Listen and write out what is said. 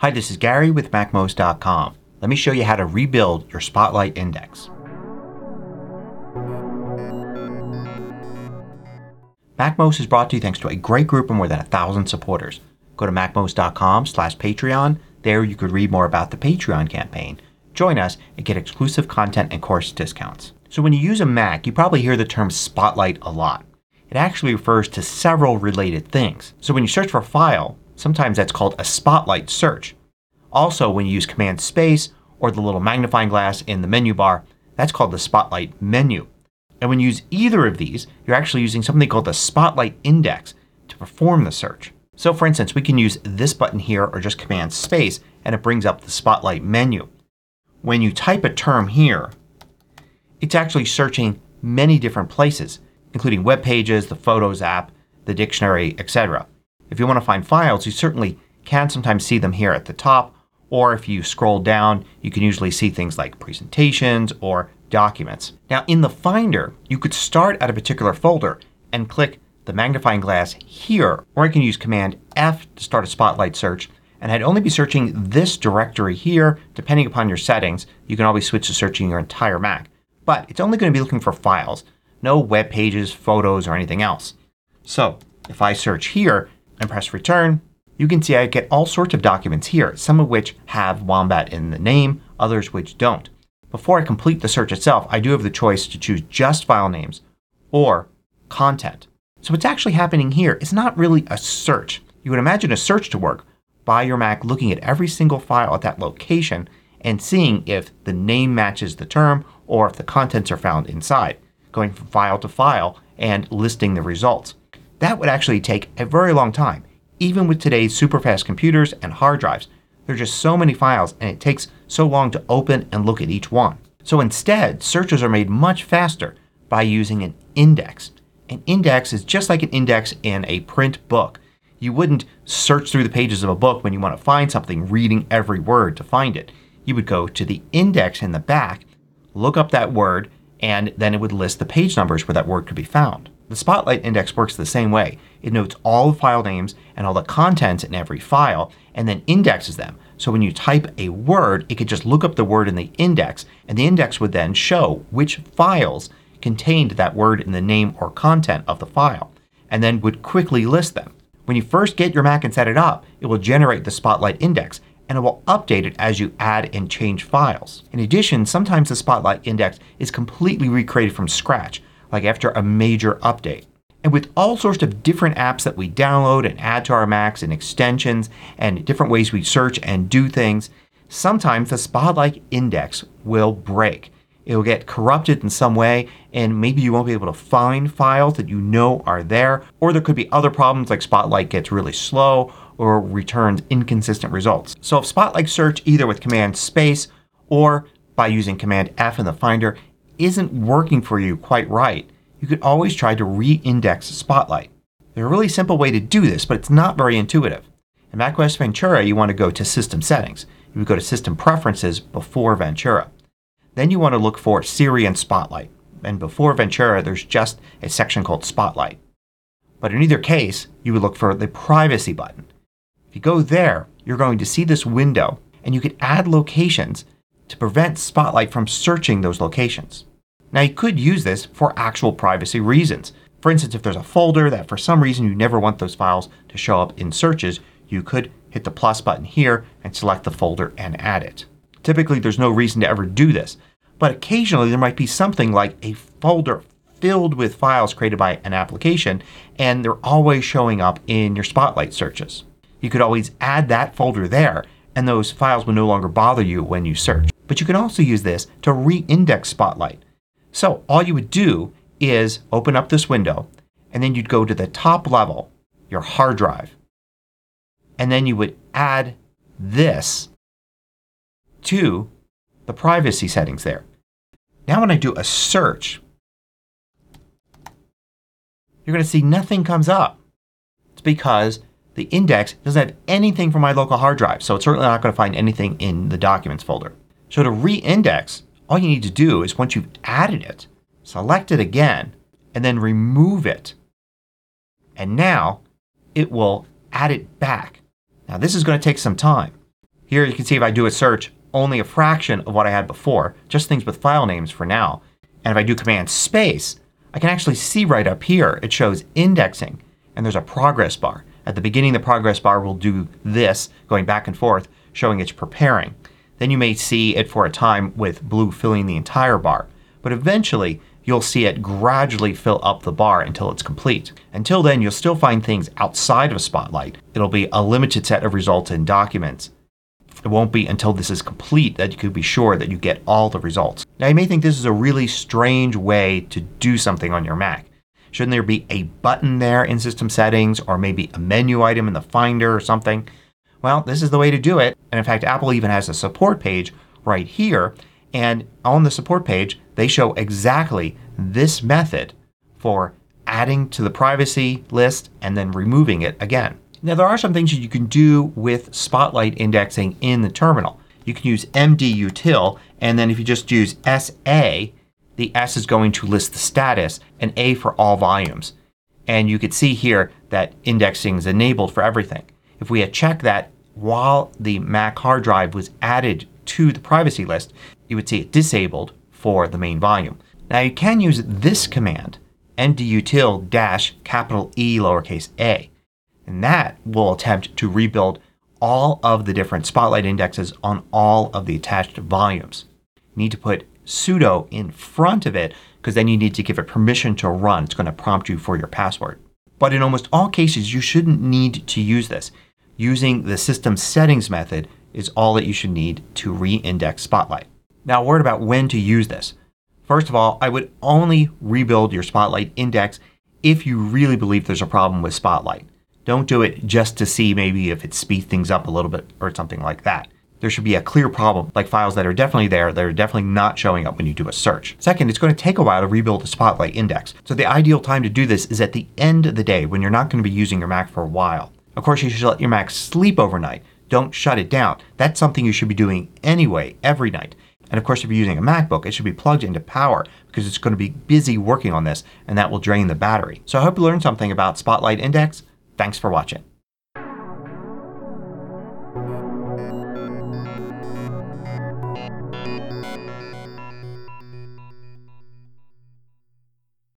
Hi, this is Gary with MacMost.com. Let me show you how to rebuild your Spotlight index. MacMost is brought to you thanks to a great group of more than a thousand supporters. Go to MacMost.com slash Patreon. There you could read more about the Patreon campaign. Join us and get exclusive content and course discounts. So when you use a Mac, you probably hear the term Spotlight a lot. It actually refers to several related things. So when you search for a file, sometimes that's called a Spotlight search. Also when you use Command Space or the little magnifying glass in the menu bar, that's called the Spotlight menu. And when you use either of these, you're actually using something called the Spotlight Index to perform the search. So for instance, we can use this button here or just Command Space and it brings up the Spotlight menu. When you type a term here, it's actually searching many different places including web pages, the Photos app, the dictionary, etc. If you want to find files you certainly can sometimes see them here at the top or if you scroll down you can usually see things like presentations or documents. Now in the Finder you could start at a particular folder and click the magnifying glass here or you can use Command F to start a Spotlight search and I'd only be searching this directory here. Depending upon your settings you can always switch to searching your entire Mac. But it's only going to be looking for files no web pages, photos, or anything else. So if I search here and press return you can see I get all sorts of documents here. Some of which have Wombat in the name. Others which don't. Before I complete the search itself I do have the choice to choose just file names or content. So what's actually happening here is not really a search. You would imagine a search to work by your Mac looking at every single file at that location and seeing if the name matches the term or if the contents are found inside going from file to file and listing the results. That would actually take a very long time. Even with today's super fast computers and hard drives there are just so many files and it takes so long to open and look at each one. So instead searches are made much faster by using an index. An index is just like an index in a print book. You wouldn't search through the pages of a book when you want to find something reading every word to find it. You would go to the index in the back, look up that word, and then it would list the page numbers where that word could be found. The Spotlight Index works the same way. It notes all the file names and all the contents in every file and then indexes them. So when you type a word it could just look up the word in the index and the index would then show which files contained that word in the name or content of the file and then would quickly list them. When you first get your Mac and set it up it will generate the Spotlight Index and it will update it as you add and change files. In addition, sometimes the Spotlight Index is completely recreated from scratch, like after a major update. And with all sorts of different apps that we download and add to our Macs and extensions and different ways we search and do things, sometimes the Spotlight Index will break. It will get corrupted in some way and maybe you won't be able to find files that you know are there or there could be other problems like Spotlight gets really slow or returns inconsistent results. So if Spotlight Search either with Command Space or by using Command F in the Finder isn't working for you quite right, you could always try to re-index Spotlight. There's a really simple way to do this but it's not very intuitive. In macOS Ventura you want to go to System Settings. You would go to System Preferences before Ventura. Then you want to look for Siri and Spotlight. And before Ventura there's just a section called Spotlight. But in either case you would look for the Privacy button. If you go there you're going to see this window and you could add locations to prevent Spotlight from searching those locations. Now you could use this for actual privacy reasons. For instance if there's a folder that for some reason you never want those files to show up in searches you could hit the plus button here and select the folder and add it. Typically there's no reason to ever do this but occasionally there might be something like a folder filled with files created by an application and they're always showing up in your Spotlight searches. You could always add that folder there and those files will no longer bother you when you search. But you can also use this to re-index Spotlight. So all you would do is open up this window and then you'd go to the top level, your hard drive, and then you would add this to the privacy settings there. Now when I do a search you're going to see nothing comes up. It's because the index doesn't have anything from my local hard drive. So it's certainly not going to find anything in the Documents folder. So to re-index all you need to do is once you've added it select it again and then remove it. And now it will add it back. Now this is going to take some time. Here you can see if I do a search only a fraction of what I had before. Just things with file names for now. And if I do Command Space I can actually see right up here it shows indexing and there's a progress bar. At the beginning the progress bar will do this going back and forth showing it's preparing. Then you may see it for a time with blue filling the entire bar. But eventually you'll see it gradually fill up the bar until it's complete. Until then you'll still find things outside of Spotlight. It'll be a limited set of results in documents. It won't be until this is complete that you can be sure that you get all the results. Now you may think this is a really strange way to do something on your Mac. Shouldn't there be a button there in System Settings or maybe a menu item in the Finder or something? Well, this is the way to do it. And in fact, Apple even has a support page right here. And on the support page, they show exactly this method for adding to the privacy list and then removing it again. Now there are some things that you can do with Spotlight indexing in the terminal. You can use mdutil and then if you just use SA the S is going to list the status and A for all volumes. And you can see here that indexing is enabled for everything. If we had checked that while the Mac hard drive was added to the privacy list you would see it disabled for the main volume. Now you can use this command mdutil dash capital E lowercase a. And that will attempt to rebuild all of the different Spotlight indexes on all of the attached volumes. You need to put sudo in front of it because then you need to give it permission to run. It's going to prompt you for your password. But in almost all cases you shouldn't need to use this. Using the system settings method is all that you should need to re-index Spotlight. Now a word about when to use this. First of all, I would only rebuild your Spotlight index if you really believe there's a problem with Spotlight. Don't do it just to see maybe if it speeds things up a little bit or something like that. There should be a clear problem like files that are definitely there that are definitely not showing up when you do a search. Second, it's going to take a while to rebuild the Spotlight index. So the ideal time to do this is at the end of the day when you're not going to be using your Mac for a while. Of course you should let your Mac sleep overnight. Don't shut it down. That's something you should be doing anyway every night. And of course if you're using a MacBook it should be plugged into power because it's going to be busy working on this and that will drain the battery. So I hope you learned something about Spotlight Index. Thanks for watching.